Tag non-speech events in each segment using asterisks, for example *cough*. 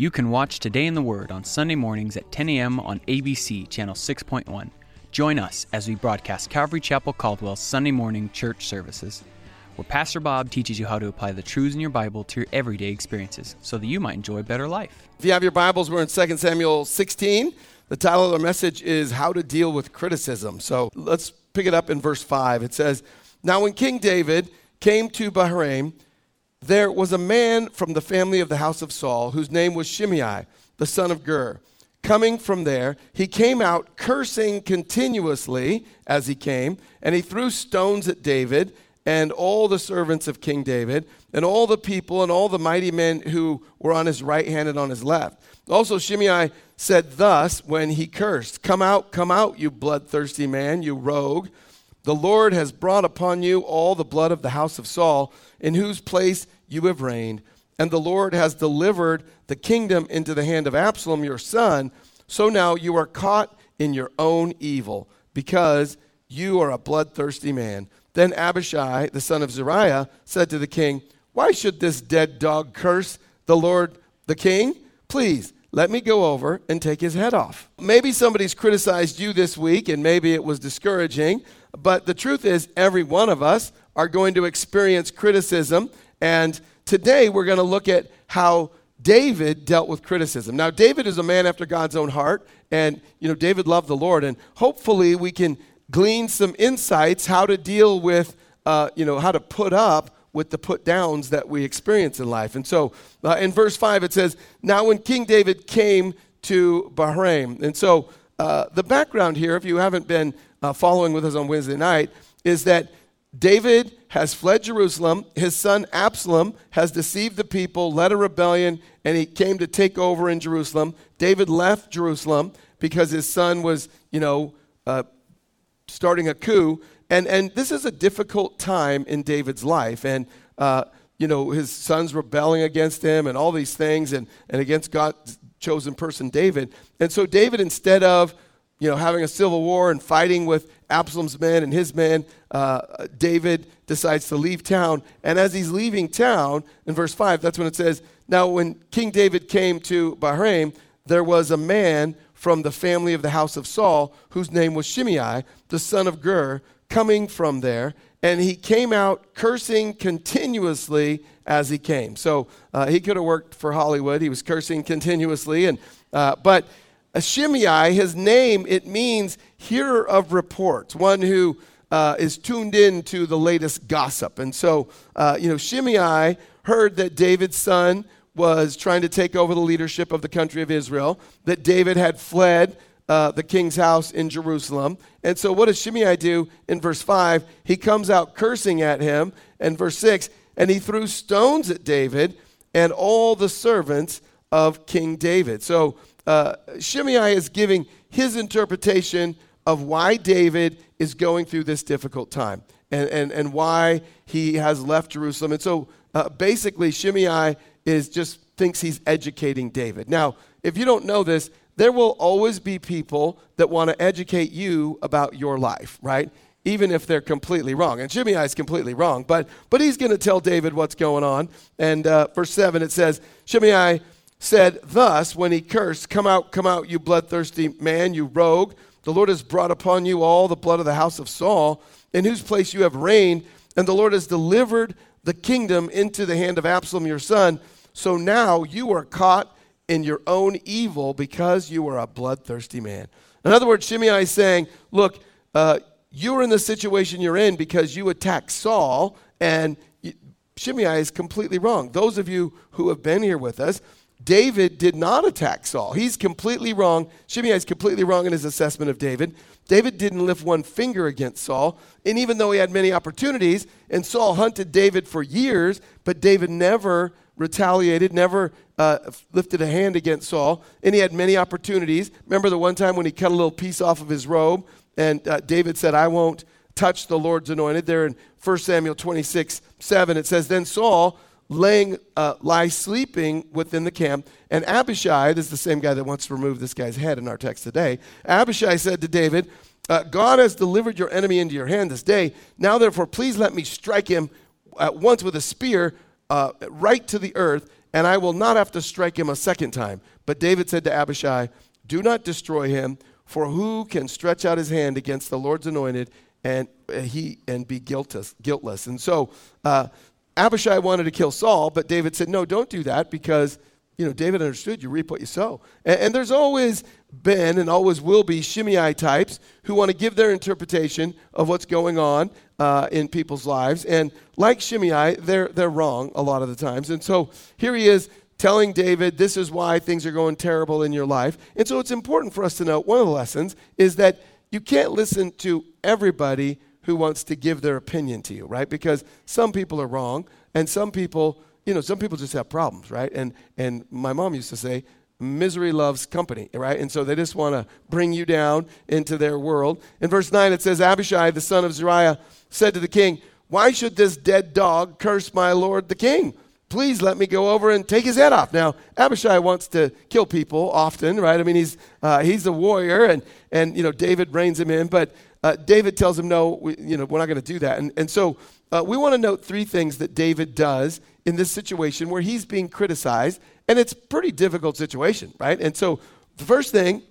You can watch Today in the Word on Sunday mornings at 10 a.m. on ABC Channel 6.1. Join us as we broadcast Calvary Chapel Caldwell's Sunday morning church services, where Pastor Bob teaches you how to apply the truths in your Bible to your everyday experiences so that you might enjoy a better life. If you have your Bibles, we're in 2 Samuel 16. The title of our message is How to Deal with Criticism. So let's pick it up in verse 5. It says, Now when King David came to Bahurim, there was a man from the family of the house of Saul whose name was Shimei, the son of Gera. Coming from there, he came out cursing continuously as he came, and he threw stones at David and all the servants of King David, and all the people and all the mighty men who were on his right hand and on his left. Also, Shimei said thus when he cursed Come out, come out, you bloodthirsty man, you rogue. The Lord has brought upon you all the blood of the house of Saul, in whose place you have reigned. And the Lord has delivered the kingdom into the hand of Absalom, your son. So now you are caught in your own evil, because you are a bloodthirsty man. Then Abishai, the son of Zeruiah, said to the king, Why should this dead dog curse the Lord the king? Please, let me go over and take his head off. Maybe somebody's criticized you this week, and maybe it was discouraging. But the truth is, every one of us are going to experience criticism. And today we're going to look at how David dealt with criticism. Now, David is a man after God's own heart. And, you know, David loved the Lord. And hopefully we can glean some insights how to deal with, uh, you know, how to put up with the put downs that we experience in life. And so uh, in verse 5, it says, Now when King David came to Bahurim. And so uh, the background here, if you haven't been uh, following with us on Wednesday night, is that David has fled Jerusalem. His son Absalom has deceived the people, led a rebellion, and he came to take over in Jerusalem. David left Jerusalem because his son was, you know, uh, starting a coup. And, and this is a difficult time in David's life. And, uh, you know, his son's rebelling against him and all these things and, and against God's chosen person, David. And so David, instead of you know, having a civil war and fighting with Absalom's men and his men, uh, David decides to leave town. And as he's leaving town, in verse 5, that's when it says, Now, when King David came to Bahurim, there was a man from the family of the house of Saul whose name was Shimei, the son of Gera, coming from there. And he came out cursing continuously as he came. So uh, he could have worked for Hollywood. He was cursing continuously. And, uh, but Shimei, his name, it means hearer of reports, one who uh, is tuned in to the latest gossip. And so, uh, you know, Shimei heard that David's son was trying to take over the leadership of the country of Israel, that David had fled uh, the king's house in Jerusalem. And so, what does Shimei do in verse 5? He comes out cursing at him. And verse 6, and he threw stones at David and all the servants of King David. So, uh, Shimei is giving his interpretation of why David is going through this difficult time and, and, and why he has left Jerusalem. And so uh, basically, Shimei is just thinks he's educating David. Now, if you don't know this, there will always be people that want to educate you about your life, right? Even if they're completely wrong. And Shimei is completely wrong, but, but he's going to tell David what's going on. And uh, verse 7, it says, Shimei said thus when he cursed, Come out, come out, you bloodthirsty man, you rogue. The Lord has brought upon you all the blood of the house of Saul, in whose place you have reigned, and the Lord has delivered the kingdom into the hand of Absalom your son. So now you are caught in your own evil because you are a bloodthirsty man. In other words, Shimei is saying, Look, uh, you're in the situation you're in because you attacked Saul, and Shimei is completely wrong. Those of you who have been here with us, David did not attack Saul. He's completely wrong. Shimei is completely wrong in his assessment of David. David didn't lift one finger against Saul. And even though he had many opportunities, and Saul hunted David for years, but David never retaliated, never uh, lifted a hand against Saul, and he had many opportunities. Remember the one time when he cut a little piece off of his robe, and uh, David said, I won't touch the Lord's anointed. There in 1 Samuel 26 7, it says, Then Saul laying, uh, lie sleeping within the camp. And Abishai, this is the same guy that wants to remove this guy's head in our text today. Abishai said to David, uh, God has delivered your enemy into your hand this day. Now, therefore, please let me strike him at once with a spear uh, right to the earth, and I will not have to strike him a second time. But David said to Abishai, Do not destroy him, for who can stretch out his hand against the Lord's anointed and uh, he and be guiltless? guiltless? And so uh, Abishai wanted to kill Saul, but David said, No, don't do that because you know, David understood you reap what you sow. And, and, there's always been and always will be Shimei types who want to give their interpretation of what's going on uh, in people's lives. And like Shimei, they're, they're wrong a lot of the times. And so here he is telling David, this is why things are going terrible in your life. And so it's important for us to know one of the lessons is that you can't listen to everybody who wants to give their opinion to you, right? Because some people are wrong and some people you know, some people just have problems, right? And and my mom used to say, misery loves company, right? And so they just want to bring you down into their world. In verse 9, it says, Abishai, the son of Zeruiah, said to the king, Why should this dead dog curse my lord the king? Please let me go over and take his head off. Now, Abishai wants to kill people often, right? I mean, he's, uh, he's a warrior, and, and, you know, David reins him in, but uh, David tells him, no, we, you know, we're not going to do that. And, and so uh, we want to note three things that David does in this situation where he's being criticized, and it's a pretty difficult situation, right? And so the first thing,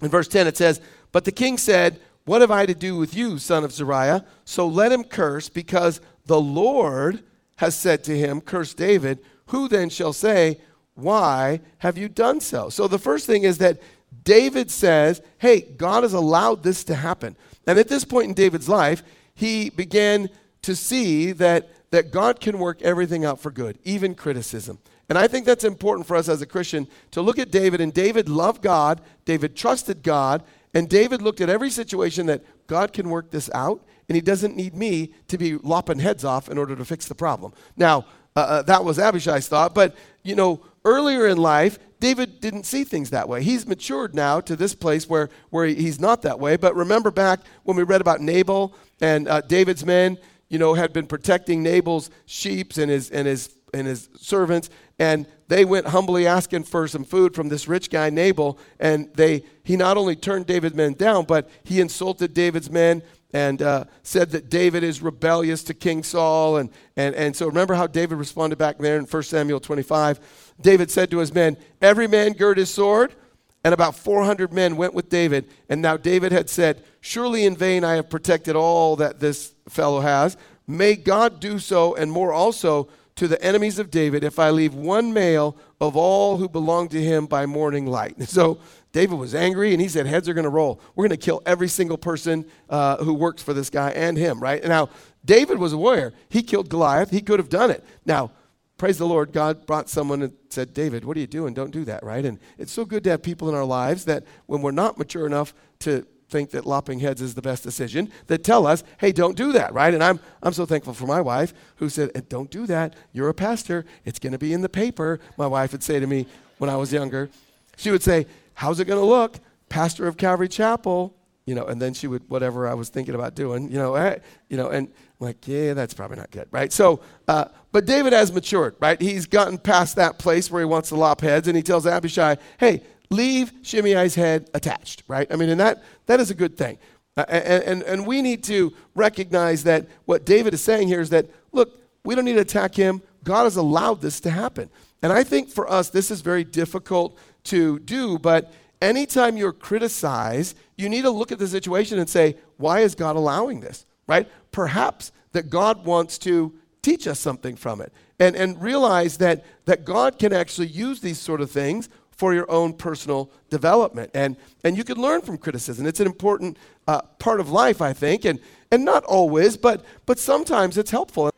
in verse 10, it says, But the king said, What have I to do with you, son of Zeruiah? So let him curse, because the Lord has said to him, Curse David. Who then shall say, Why have you done so? So the first thing is that David says, Hey, God has allowed this to happen. And at this point in David's life, he began to see that that God can work everything out for good, even criticism. And I think that's important for us as a Christian to look at David. And David loved God, David trusted God, and David looked at every situation that God can work this out, and he doesn't need me to be lopping heads off in order to fix the problem. Now, uh, uh, that was Abishai's thought, but you know, earlier in life, David didn't see things that way. He's matured now to this place where, where he's not that way. But remember back when we read about Nabal and uh, David's men, you know, had been protecting Nabal's sheep and his, and his, and his servants. And they went humbly asking for some food from this rich guy, Nabal. And they, he not only turned David's men down, but he insulted David's men and uh, said that David is rebellious to King Saul. And, and, and so remember how David responded back there in 1 Samuel 25? David said to his men, Every man gird his sword. And about 400 men went with David. And now David had said, Surely in vain I have protected all that this fellow has. May God do so and more also to the enemies of David if I leave one male of all who belong to him by morning light. *laughs* So David was angry and he said, Heads are going to roll. We're going to kill every single person uh, who works for this guy and him, right? Now, David was a warrior. He killed Goliath. He could have done it. Now, praise the Lord, God brought someone and said, David, what are you doing? Don't do that, right? And it's so good to have people in our lives that when we're not mature enough to think that lopping heads is the best decision, that tell us, hey, don't do that, right? And I'm, I'm so thankful for my wife who said, don't do that. You're a pastor. It's going to be in the paper. My wife would say to me when I was younger, she would say, how's it going to look? Pastor of Calvary Chapel, you know, and then she would, whatever I was thinking about doing, you know, eh, you know, and I'm like, yeah, that's probably not good, right? So, uh, but David has matured, right? He's gotten past that place where he wants to lop heads, and he tells Abishai, hey, leave Shimei's head attached, right? I mean, and that, that is a good thing. Uh, and, and, and we need to recognize that what David is saying here is that, look, we don't need to attack him. God has allowed this to happen. And I think for us, this is very difficult to do, but anytime you're criticized, you need to look at the situation and say, why is God allowing this, right? Perhaps that God wants to teach us something from it and, and realize that, that God can actually use these sort of things for your own personal development. And, and you can learn from criticism. It's an important uh, part of life, I think, and, and not always, but, but sometimes it's helpful.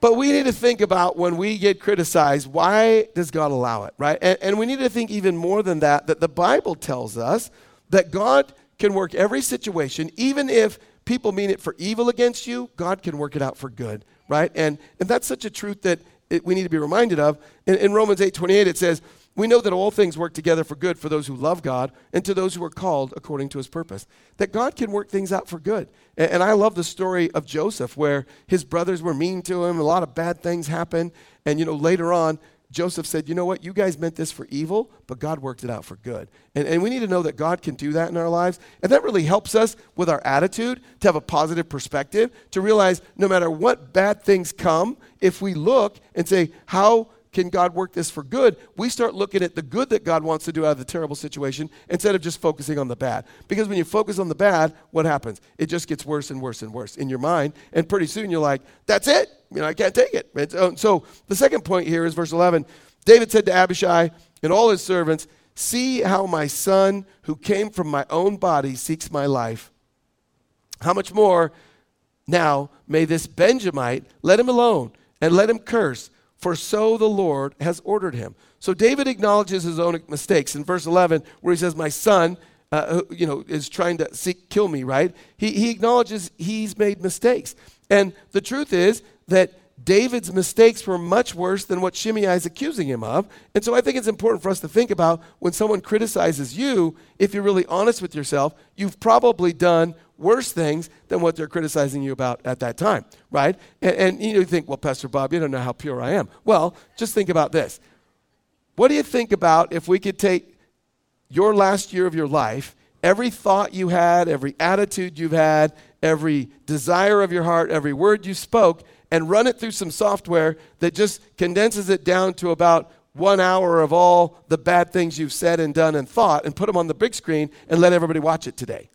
But we need to think about when we get criticized, why does God allow it, right? And, and we need to think even more than that, that the Bible tells us that God can work every situation, even if people mean it for evil against you, God can work it out for good, right? And, and that's such a truth that it, we need to be reminded of. In, in Romans 8 28, it says, We know that all things work together for good for those who love God and to those who are called according to his purpose. That God can work things out for good. And, I love the story of Joseph, where his brothers were mean to him, a lot of bad things happened. And, you know, later on, Joseph said, You know what? You guys meant this for evil, but God worked it out for good. And, and we need to know that God can do that in our lives. And that really helps us with our attitude to have a positive perspective, to realize no matter what bad things come, if we look and say, How can God work this for good? We start looking at the good that God wants to do out of the terrible situation instead of just focusing on the bad. Because when you focus on the bad, what happens? It just gets worse and worse and worse in your mind. And pretty soon you're like, That's it you know, I can't take it. Uh, so the second point here is verse 11. David said to Abishai and all his servants, See how my son, who came from my own body, seeks my life. How much more now may this Benjamite let him alone and let him curse, for so the Lord has ordered him. So David acknowledges his own mistakes in verse 11, where he says, My son, uh, you know, is trying to seek, kill me, right? He, he acknowledges he's made mistakes. And the truth is that David's mistakes were much worse than what Shimei is accusing him of. And so I think it's important for us to think about when someone criticizes you, if you're really honest with yourself, you've probably done worse things than what they're criticizing you about at that time, right? And, and you, know, you think, well, Pastor Bob, you don't know how pure I am. Well, just think about this. What do you think about if we could take your last year of your life, every thought you had, every attitude you've had, every desire of your heart, every word you spoke, and run it through some software that just condenses it down to about one hour of all the bad things you've said and done and thought and put them on the big screen and let everybody watch it today.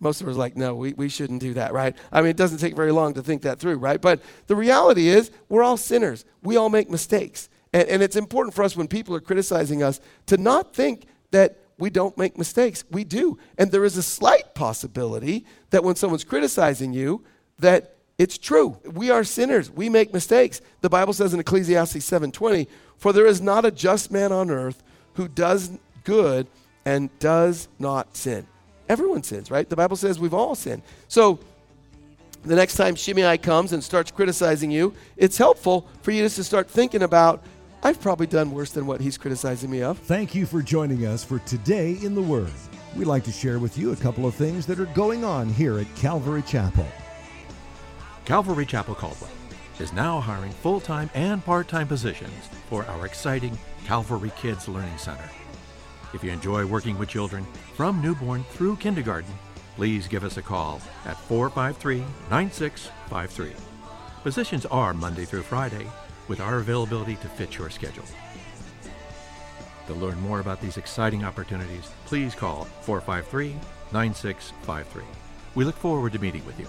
Most of us are like, no, we, we shouldn't do that, right? I mean, it doesn't take very long to think that through, right? But the reality is, we're all sinners. We all make mistakes. And, and it's important for us when people are criticizing us to not think that we don't make mistakes. We do. And there is a slight possibility that when someone's criticizing you, that it's true. We are sinners. We make mistakes. The Bible says in Ecclesiastes 7:20, "For there is not a just man on earth who does good and does not sin." Everyone sins, right? The Bible says we've all sinned. So the next time Shimei comes and starts criticizing you, it's helpful for you just to start thinking about I've probably done worse than what he's criticizing me of. Thank you for joining us for Today in the Word. We'd like to share with you a couple of things that are going on here at Calvary Chapel. Calvary Chapel Caldwell is now hiring full time and part time positions for our exciting Calvary Kids Learning Center. If you enjoy working with children from newborn through kindergarten, please give us a call at 453 9653. Positions are Monday through Friday with our availability to fit your schedule. To learn more about these exciting opportunities, please call 453 9653. We look forward to meeting with you.